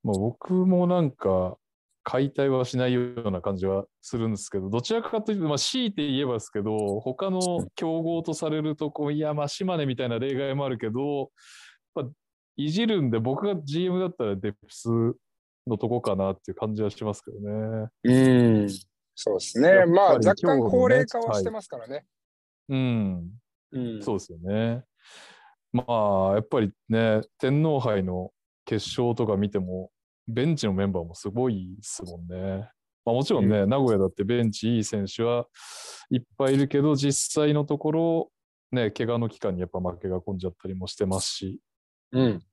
もう僕もなんか、解体はしないような感じはするんですけど、どちらかというと、まあ、強いて言えばですけど、他の競合とされるとこ、いや、まあ、島根みたいな例外もあるけど、まあ、いじるんで、僕が GM だったらデプスのとこかなっていう感じはしますけどね。うん。そうですね。まあ若干高齢化はしてますからね。うん。うん。そうですよね。まあ、やっぱりね、天皇杯の決勝とか見ても、ベンチのメンバーもすごいですもんね。まあ、もちろんね、名古屋だってベンチいい選手はいっぱいいるけど、実際のところ、ね、怪我の期間にやっぱ負けが込んじゃったりもしてますし、うん。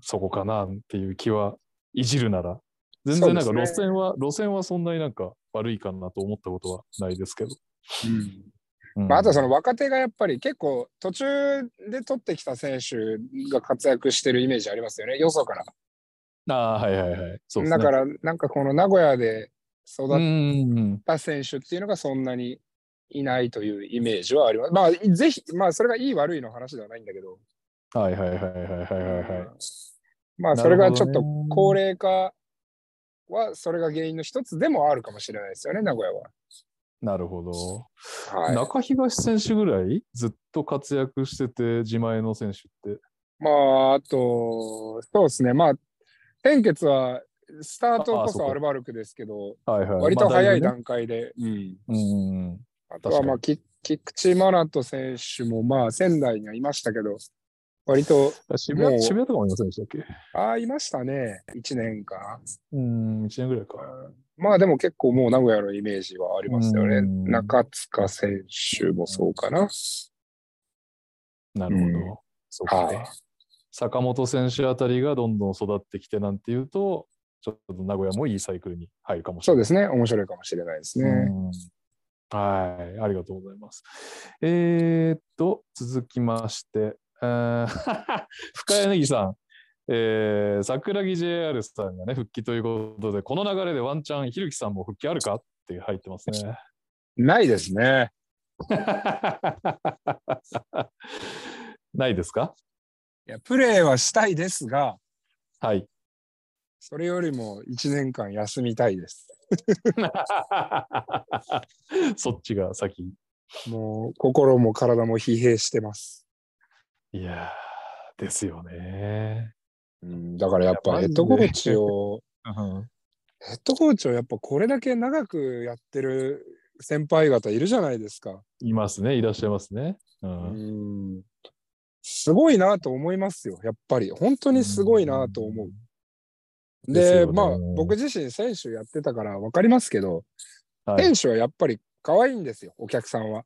そこかなっていう気はいじるなら。全然なんか路線は、路線はそんなになんか悪いかなと思ったことはないですけど。うんうんまあ、あとはその若手がやっぱり結構途中で取ってきた選手が活躍してるイメージありますよね、よそから。ああ、はいはいはい。そうですね。だから、なんかこの名古屋で育うっん。た選手っていうのがそんなにいないというイメージはあります。まあ、ぜひ、まあ、それがいい悪いの話ではないんだけど、はいはいはいはいはいはいはい。まあ、それがちょっと高齢化は、それが原因の一つでもあるかもしれないですよね、名古屋は。なるほど。はい。中東選手ぐらいずっと活躍してて、自前の選手って。まあ、あと、そうですね。まあ、天傑は、スタートこああそアルバルクですけど、はいはい。割と早いだ段階で、うん。いぶね。うん。あとは、まあ、キ菊池真奈選手も、まあ、仙台にはいましたけど、割と、渋谷渋谷とかもいませんでしたっけ？ああ、いましたね。1年かうん、1年ぐらいか。な。まあ、でも結構もう名古屋のイメージはありますよね。うん中塚選手もそうかな。なるほど。うんそっか、はい坂本選手あたりがどんどん育ってきてなんていうと、ちょっと名古屋もいいサイクルに入るかもしれない。そうですね。面白いかもしれないですね。うんはい、ありがとうございます。えー、っと、続きまして、えー 深柳さん、えー、桜木 JR さんがね、復帰ということで、この流れでワンチャン、ひるきさんも復帰あるかって入ってますね。ないですね。ないですか？いや、プレーはしたいですが、はい。それよりも1年間休みたいです。そっちが先。もう心も体も疲弊してます。いやー、ですよね。うん、だからやっぱヘッドコーチを、うんヘッドコーチをやっぱこれだけ長くやってる先輩方いるじゃないですか。いますね、いらっしゃいますね。ううんん。すごいなと思いますよ、やっぱり。本当にすごいなと思う。で、ですよねまあ僕自身選手やってたから分かりますけど、はい選手はやっぱり可愛いんですよ、お客さんは。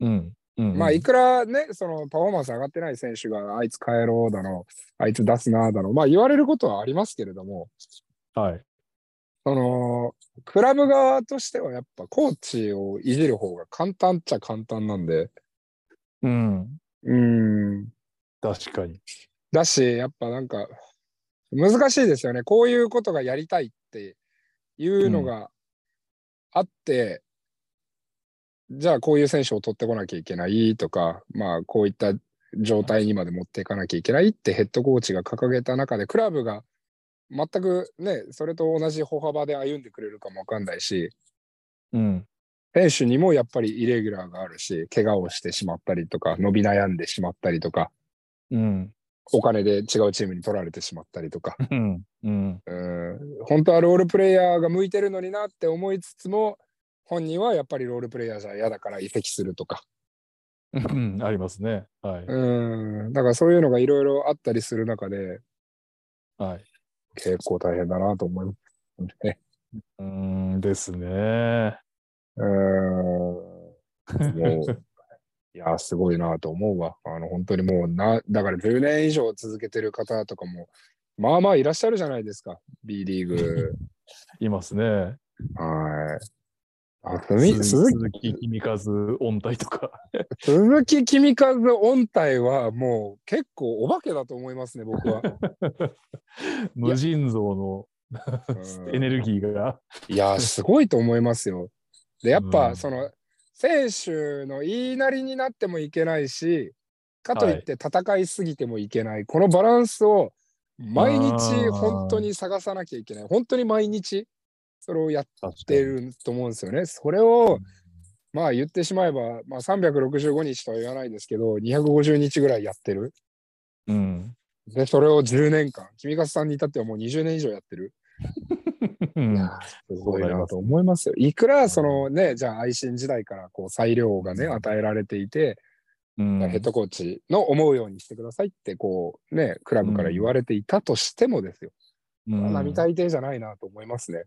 うん。うんまあ、いくらね、そのパフォーマンス上がってない選手が、あいつ帰ろうだの、あいつ出すなだの、まあ言われることはありますけれども、はい。その、クラブ側としてはやっぱコーチをいじる方が簡単っちゃ簡単なんで、うん。うん。確かに。だし、やっぱなんか、難しいですよね。こういうことがやりたいっていうのがあって、じゃあこういう選手を取ってこなきゃいけないとか、まあこういった状態にまで持っていかなきゃいけないってヘッドコーチが掲げた中で、クラブが全くね、それと同じ歩幅で歩んでくれるかもわかんないし、うん。選手にもやっぱりイレギュラーがあるし、怪我をしてしまったりとか、伸び悩んでしまったりとか、うん。お金で違うチームに取られてしまったりとか、うん。うん。うん本当はロールプレイヤーが向いてるのになって思いつつも、本人はやっぱりロールプレイヤーじゃ嫌だから移籍するとか、うん。ありますね。はい。うん、だからそういうのがいろいろあったりする中で、はい。結構大変だなと思いますね。うんですね。うん、もう、いやー、すごいなと思うわ。あの、本当にもうな、だから10年以上続けてる方とかも、まあまあいらっしゃるじゃないですか、B リーグ。いますね。はい。あ、鈴木、鈴鈴木君和音体とか。鈴木君和音体はもう結構お化けだと思いますね、僕は。無尽蔵のうんエネルギーが。いやー、すごいと思いますよ。で、やっうんぱその、選手の言いなりになってもいけないし、かといって戦いすぎてもいけない、このバランスを毎日本当に探さなきゃいけない。本当に毎日それをやってにると思うんですよね。それを、まあ言ってしまえば、まあ、365日とは言わないですけど、250日ぐらいやってる。うん。で、それを10年間、君勝さんに至ってはもう20年以上やってる。うんいやーすごいなと思いますよ。いくらそのね、じゃあ愛心時代からこう裁量がね、与えられていて、うんヘッドコーチの思うようにしてくださいってこうね、クラブから言われていたとしてもですよ。うん並大抵じゃないなと思いますね。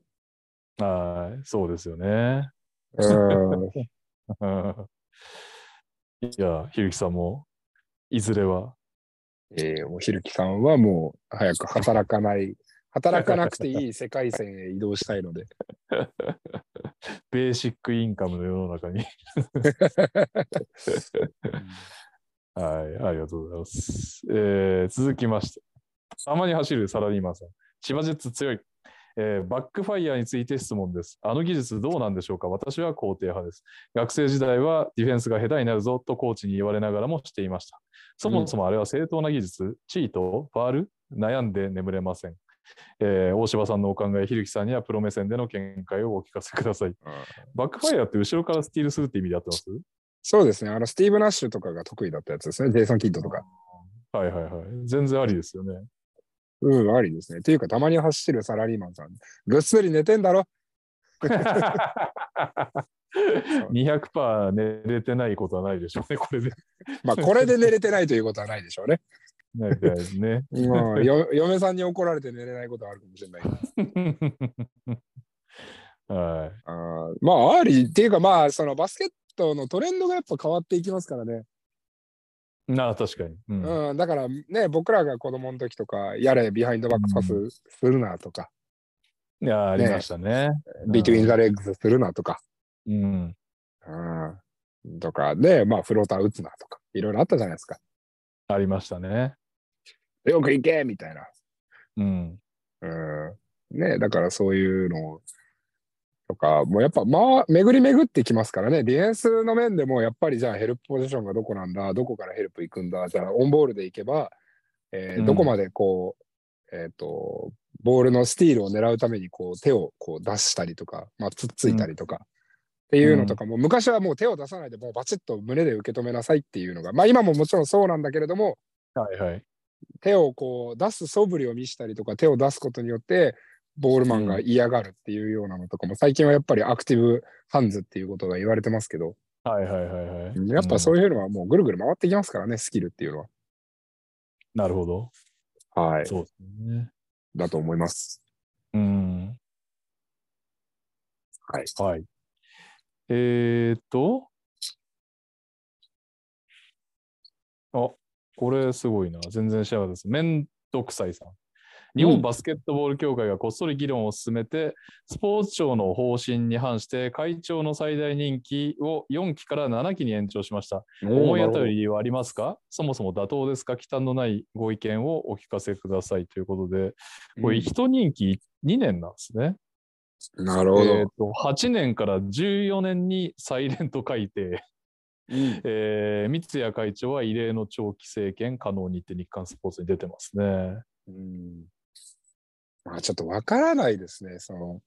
はい、そうですよね。いや、ひるきさんも、いずれは、えー、もうひるきさんはもう早く働かない、働かなくていい世界線へ移動したいので。ベーシックインカムの世の中に。はい、ありがとうございます。えー続きまして、たまに走るサラリーマンさん。千葉ジェッツ強い。えーバックファイヤーについて質問です。あの技術どうなんでしょうか？私は肯定派です。学生時代はディフェンスが下手になるぞとコーチに言われながらもしていました。そもそもあれは正当な技術、チート、ファール？悩んで眠れません。えー大柴さんのお考え、ひるきさんにはプロ目線での見解をお聞かせください。バックファイヤーって後ろからスティールするって意味でやってますそうですね。あの、スティーブ・ナッシュとかが得意だったやつですね。ジェイソン・キッドとか。はいはいはい。全然ありですよね。うん、ありですね。っていうか、たまに走ってるサラリーマンさん、ぐっすり寝てんだろ 200%寝れてないことはないでしょうね、これで。まあ、これで寝れてないということはないでしょうね。ないですね。まあ、よ嫁さんに怒られて寝れないことはあるかもしれないけど。はあーまあ、ありっていうか、まあ、そのバスケットのトレンドがやっぱ変わっていきますからね。い。なあ、確かに。うんうん、だからね、僕らが子供の時とか、やれ、 behind back パスするなとか、いや、ありましたね。 between the legs するなとか、うん。うん、とかで、まあ、フローター打つなとか、いろいろあったじゃないですか。ありましたね。よく行けみたいな。うん。うん。ねだからそういうのとか、もうやっぱ、まあ、巡り巡ってきますからね、ディフェンスの面でも、やっぱりじゃあヘルプポジションがどこなんだ、どこからヘルプ行くんだ、じゃあオンボールで行けば、えーうんどこまでこう、えっ、と、ボールのスティールを狙うためにこう手をこう出したりとか、まあ、つっついたりとか、っていうのとかも、昔はもう手を出さないで、もうバチッと胸で受け止めなさいっていうのが、まあ今ももちろんそうなんだけれども、はいはい。手をこう出す素振りを見したりとか手を出すことによってボールマンが嫌がるっていうようなのとかも最近はやっぱりアクティブハンズっていうことが言われてますけどはいはいはいはい。やっぱそういうのはもうぐるぐる回ってきますからねスキルっていうのうんなるほど。ははいそうですね。だと思いますうん。はいはい。えーっと。あ、これすごいな。全然知らなかったです。めんどくさいさん。日本バスケットボール協会がこっそり議論を進めて、スポーツ庁の方針に反して会長の最大任期を4期から7期に延長しました。思い当たる理由はありますか？そもそも妥当ですか？忌憚のないご意見をお聞かせくださいということで、これ一任期2年なんですね。なるほど、えーと8年から14年にサイレント改定、うんえー三谷会長は異例の長期政権可能にって日刊スポーツに出てますね。うん。まあちょっとわからないですねその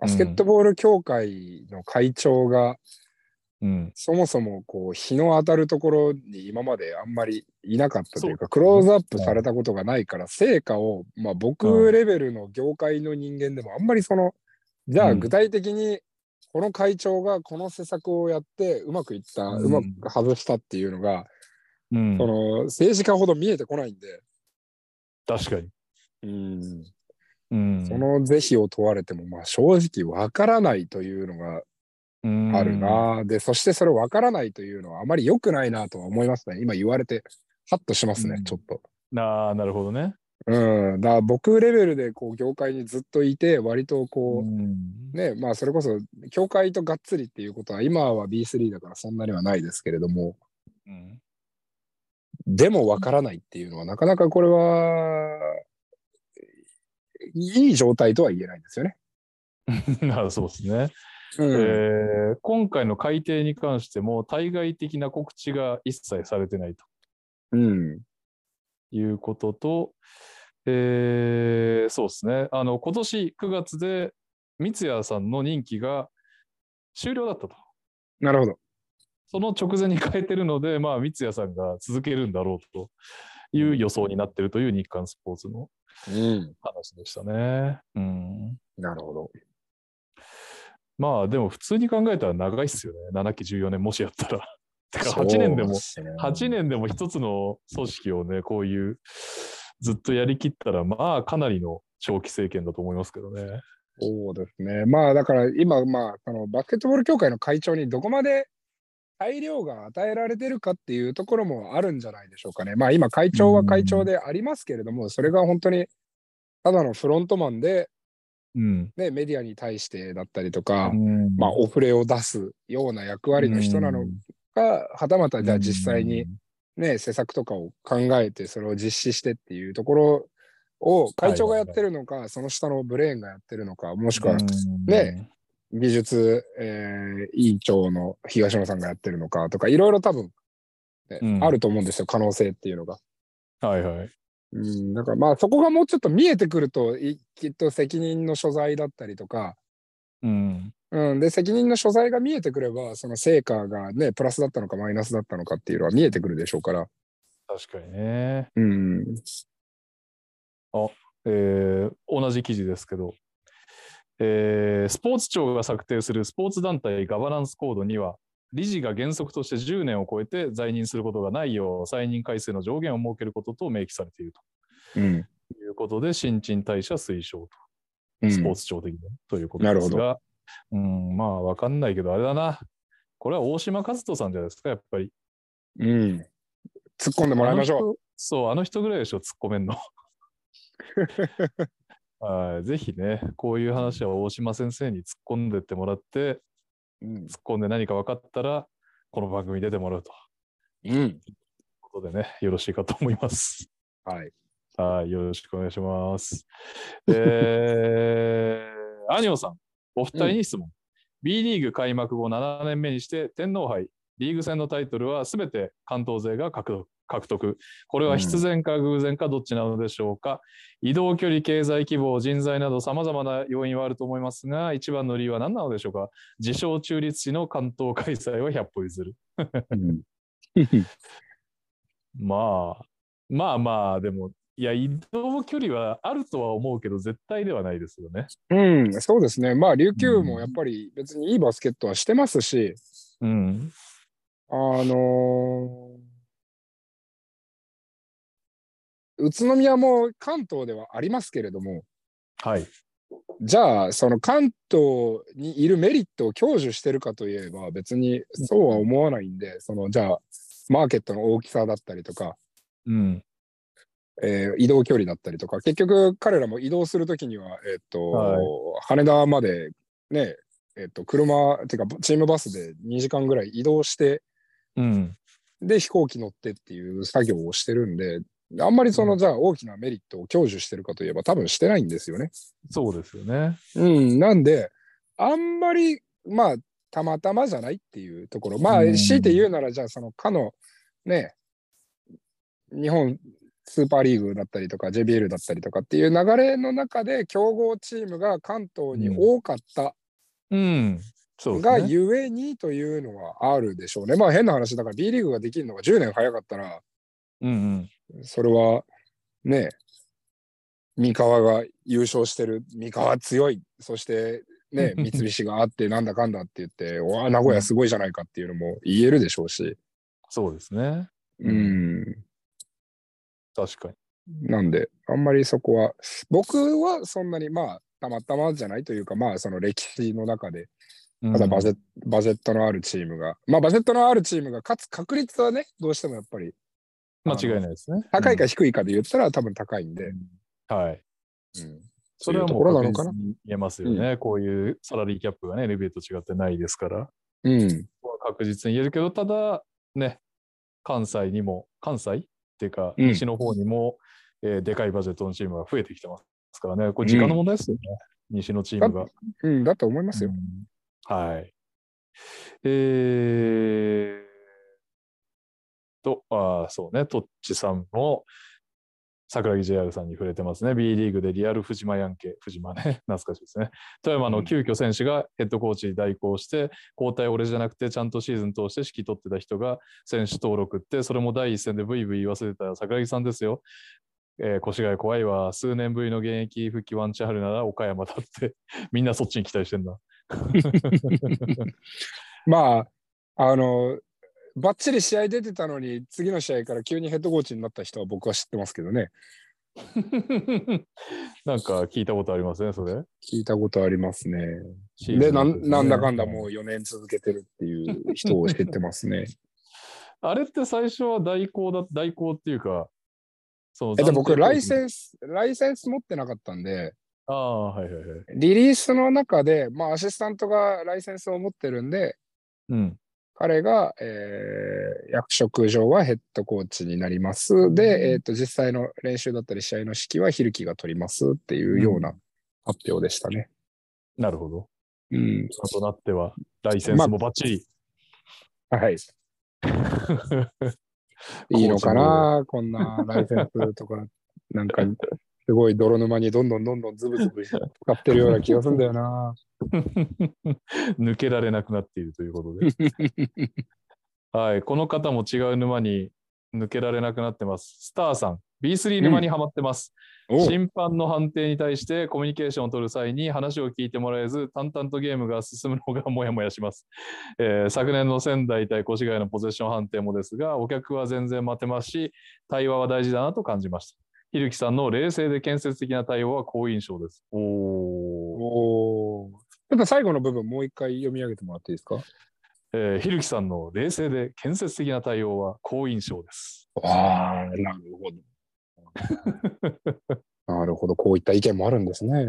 バスケットボール協会の会長が、うん、そもそもこう日の当たるところに今まであんまりいなかったというかクローズアップされたことがないから成果を、まあ、う僕ん。レベルの業界の人間でもあんまりそのじゃあうん。具体的にこの会長がこの施策をやってうまくいった、ううんまく外したっていうのが、うんその政治家ほど見えてこないんで、確かに。うんうん、その是非を問われてもまあ正直わからないというのがうんある。な。で、そしてそれ分からないというのはあまり良くないなとは思いますね。今言われて、ハッとしますね、うんちょっと。なあ、なるほどね。うん。だから僕レベルでこう業界にずっといて、割とこう、うんね、まあそれこそ、協会とがっつりっていうことは、今は B3 だからそんなにはないですけれども、うんでも分からないっていうのは、なかなかこれは、いい状態とは言えないんですよね。そうですね。うんえー今回の改定に関しても、対外的な告知が一切されてないとうん。いうことと、えーそうですね。あの、今年9月で三谷さんの任期が終了だったと。なるほど。その直前に変えてるので、まあ、三谷さんが続けるんだろうという予想になってるという日刊スポーツのうん。話でしたね。うん。なるほど。まあ、でも普通に考えたら長いっすよね。7期14年もしやったら。てか、8年でも、8年でも一つの組織をね、こういう、ずっとやりきったら、まあ、かなりの長期政権だと思いますけどね。そうですね。まあだから今、まあ、そのバスケットボール協会の会長にどこまで裁量が与えられてるかっていうところもあるんじゃないでしょうかね。まあ今、会長は会長でありますけれども、それが本当にただのフロントマンで、うん。ね、メディアに対してだったりとか、うんまあオフレを出すような役割の人なのか、はたまたじゃあ実際に、ね、施策とかを考えて、それを実施してっていうところを会長がやってるのか、その下のブレーンがやってるのか、もしくはね、技術、えー委員長の東野さんがやってるのかとか、いろいろ多分、ねうんあると思うんですよ、可能性っていうのが。はいはい。うん、だからまあそこがもうちょっと見えてくると、いきっと責任の所在だったりとか、うん。うん、で、責任の所在が見えてくれば、その成果がね、プラスだったのかマイナスだったのかっていうのは見えてくるでしょうから。確かにね。うん。えー同じ記事ですけど、えースポーツ庁が策定するスポーツ団体ガバナンスコードには、理事が原則として10年を超えて在任することがないよう、再任回数の上限を設けることと明記されているうん。ということで、新陳代謝推奨うんと、スポーツ庁的に、ということですなが、うん、まあ、わかんないけど、あれだな。これは大島和人さんじゃないですか、やっぱり。うん。突っ込んでもらいましょう。そう、あの人ぐらいでしょ、突っ込めんの。はい、ぜひね、こういう話は大島先生に突っ込んでってもらって、うん。突っ込んで何か分かったら、この番組に出てもらうとうん。いうことでね、よろしいかと思います。はい。はい、よろしくお願いします。えー、アニオさん、お二人に質問。B リーグ開幕後7年目にして天皇杯、リーグ戦のタイトルはすべて関東勢が獲得。獲得これは必然か偶然かどっちなのでしょうか、移動距離、経済規模、人材など様々な要因はあると思いますが、一番の理由は何なのでしょうか自称中立地の関東開催は100歩譲る。うん。まあ、まあまあ、でも、いや、移動距離はあるとは思うけど、絶対ではないですよね。うん、そうですね。まあ、琉球もやっぱり別にいいバスケットはしてますし、うん。あのー宇都宮も関東ではありますけれども、はい。じゃあ、その関東にいるメリットを享受してるかといえば、別にそうは思わないんで、そのじゃあ、マーケットの大きさだったりとか、うん。えー移動距離だったりとか、結局彼らも移動するときには、えっ、と、はい羽田までね、えっ、と、車、てかチームバスで2時間ぐらい移動して、うん。で飛行機乗ってっていう作業をしてるんで、あんまりその、じゃあ大きなメリットを享受してるかといえば多分してないんですよね。そうですよね。うん、なんで、あんまり、まあ、たまたまじゃないっていうところ。まあ、うん強いて言うなら、じゃあそのかの、ね、日本スーパーリーグだったりとか JBL だったりとかっていう流れの中で強豪チームが関東に多かったうん。そうですがね。ゆえにというのはあるでしょうね。まあ変な話だから B リーグができるのが10年早かったら、うんそれはね、三河が優勝してる、三河強い、そしてね、三菱があってなんだかんだって言って、わあ、名古屋すごいじゃないかっていうのも言えるでしょうし、そうですね。うん、確かに。なんで、あんまりそこは、僕はそんなにまあ、たまたまじゃないというか、まあ、その歴史の中で、うんただバジェバジェットのあるチームが、まあバジェットのあるチームが勝つ確率はね、どうしてもやっぱり間違いないですね。高いか低いかで言ったら多分高いんで、うんはい。うんそれはもそう確実に言えますよね。こういうサラリーキャップがね、NBA と違ってないですから。うん。確実に言えるけど、ただ、ね、関西にも、関西っていうか、うん西の方にも、えーでかいバジェットのチームが増えてきてますからね。これ時間の問題ですよね。西のチームが。うん、だと思いますよ。うんはい。えー、と、あーそうね、トッチさんも、桜木 JR さんに触れてますね。B リーグでリアル藤間ヤンケ、藤間ね、懐かしいですね。富山の急遽選手がヘッドコーチに代行して、交代俺じゃなくて、ちゃんとシーズン通して指揮取ってた人が選手登録って、それも第一線でブイブイ言わせてた桜木さんですよ。えー、越谷怖いわ。数年ぶりの現役復帰ワンチャンあるなら岡山だって、みんなそっちに期待してんだ。まあ、あの、ばっちり試合出てたのに、次の試合から急にヘッドコーチになった人は僕は知ってますけどね。なんか聞いたことありますね、それ？聞いたことありますね。で、ねんなんだかんだもう4年続けてるっていう人を知ってますね。あれって最初は代行だ、代行っていうか、そのえで僕、ラインセンス、ライセンス持ってなかったんで、ああ、はいはいはい。リリースの中で、まあ、アシスタントがライセンスを持ってるんで、うん。彼が、えー役職上はヘッドコーチになります。で、えーと、実際の練習だったり試合の指揮はヒルキが取りますっていうような発表でしたね。なるほど。うん。そうとなっては、ライセンスもバッチリ。はい。いいのかなこんなライセンスとか、なんか、すごい泥沼にどんどんどんどんズブズブ使ってるような気がするんだよな。抜けられなくなっているということで。はい。この方も違う沼に抜けられなくなってます。スターさん。B3 沼にはまってます。お審判の判定に対してコミュニケーションを取る際に話を聞いてもらえず、淡々とゲームが進むのがモヤモヤします。えー昨年の仙台対越谷のポゼッション判定もですが、お客は全然待てますし、対話は大事だなと感じました。ひるきさんの冷静で建設的な対応は好印象です。おー。おーちょっと最後の部分もう一回読み上げてもらっていいですか？えーひるきさんの冷静で建設的な対応は好印象です。ああ、なるほど。なるほど、こういった意見もあるんですね。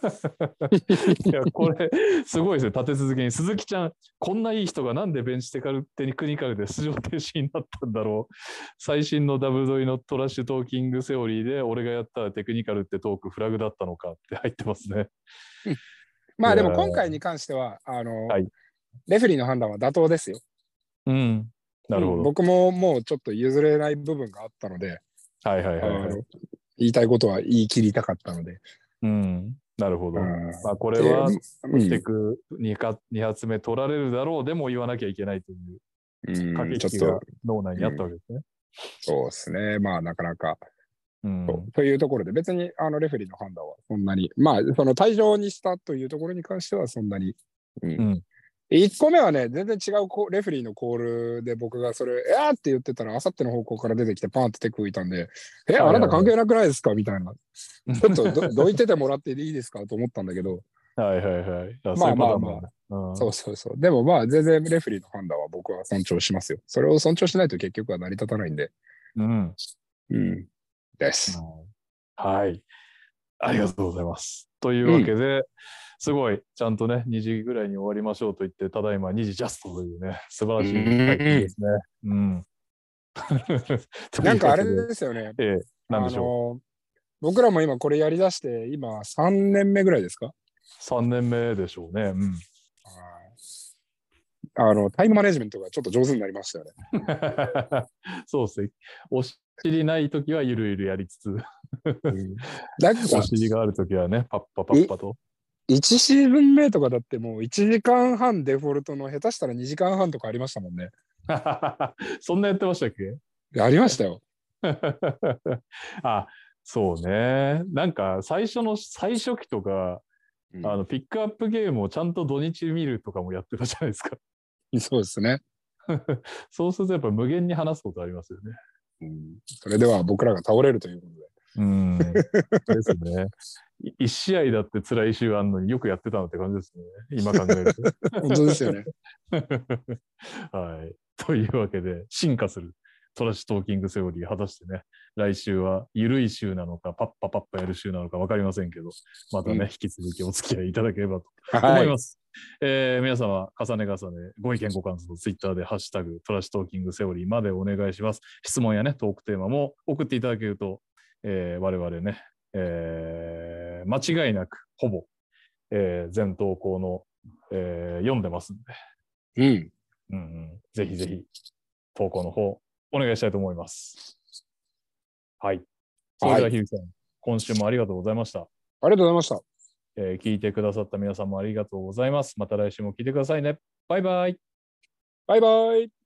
いや、これ、すごいですね、立て続けに。鈴木ちゃん、こんないい人がなんでベンチテカルテクニカルで出場停止になったんだろう。最新のダブルドリのトラッシュトーキングセオリーで、俺がやったらテクニカルってトークフラグだったのかって入ってますね。まあでも今回に関しては、あの、はいレフェリーの判断は妥当ですよ。うん。なるほど。うん僕ももうちょっと譲れない部分があったので、はいはいはい、はい。言いたいことは言い切りたかったので。うん。なるほど。うんまあ、これは、うんテク 2, か2発目取られるだろう、でも言わなきゃいけないといううん駆けちょっ引きがと、脳内にあったわけですね。そうですね。まあなかなか、うん。というところで、別にあのレフェリーの判断はそんなに、まあその退場にしたというところに関してはそんなに。うんうん1個目はね、全然違うコレフェリーのコールで僕がそれ、えーって言ってたら、あさっての方向から出てきてパンって手くいたんで、え、あなた関係なくないですか？みたいな。ちょっとどどいててもらっていいですか？と思ったんだけど、はいはいはい。あまあまあまあそうんそうそうそう。でもまあ、全然レフェリーの判断は僕は尊重しますよ。それを尊重しないと結局は成り立たないんで。うん。うん。です。はい。ありがとうございます。というわけで、すごい、ちゃんとね、2時ぐらいに終わりましょうと言って、ただいま2時ジャストというね、素晴らしい回ですね。うん。なんかあれですよね。ええ、なんでしょう。僕らも今これやりだして、今3年目ぐらいですか？3年目でしょうね。うん。あの、タイムマネジメントがちょっと上手になりましたよね。そうですね。お尻ないときはゆるゆるやりつつ、だってさお、尻があるときはね、パッパパッパと。1シーズン目とかだってもう1時間半デフォルトの下手したら2時間半とかありましたもんね。そんなやってましたっけ？ありましたよ。あ、そうね。なんか最初の最初期とか、うんあのピックアップゲームをちゃんと土日見るとかもやってたじゃないですか。そうですね。そうするとやっぱ無限に話すことありますよね。うんそれでは僕らが倒れるということで。うん。ですね。い一試合だって辛い週あんのによくやってたのって感じですね。今考えると。本当ですよね。はい。というわけで、進化するトラッシュトーキングセオリー、果たしてね、来週は緩い週なのか、パッパパッパやる週なのか分かりませんけど、またね、うん引き続きお付き合いいただければとはい。思います。えー皆様、重ね重ね、ご意見、ご感想、ツイッターでハッシュタグ、トラッシュトーキングセオリーまでお願いします。質問やね、トークテーマも送っていただけると、えー我々ね、えー間違いなく、ほぼ、えー全投稿の、えー読んでますんで、うん。うんうん、ぜひぜひ、投稿の方、お願いしたいと思います。はい。それでは、はいひるきさん、今週もありがとうございました。ありがとうございました。えー聞いてくださった皆さんもありがとうございます。また来週も聞いてくださいね。バイバイ。バイバイ。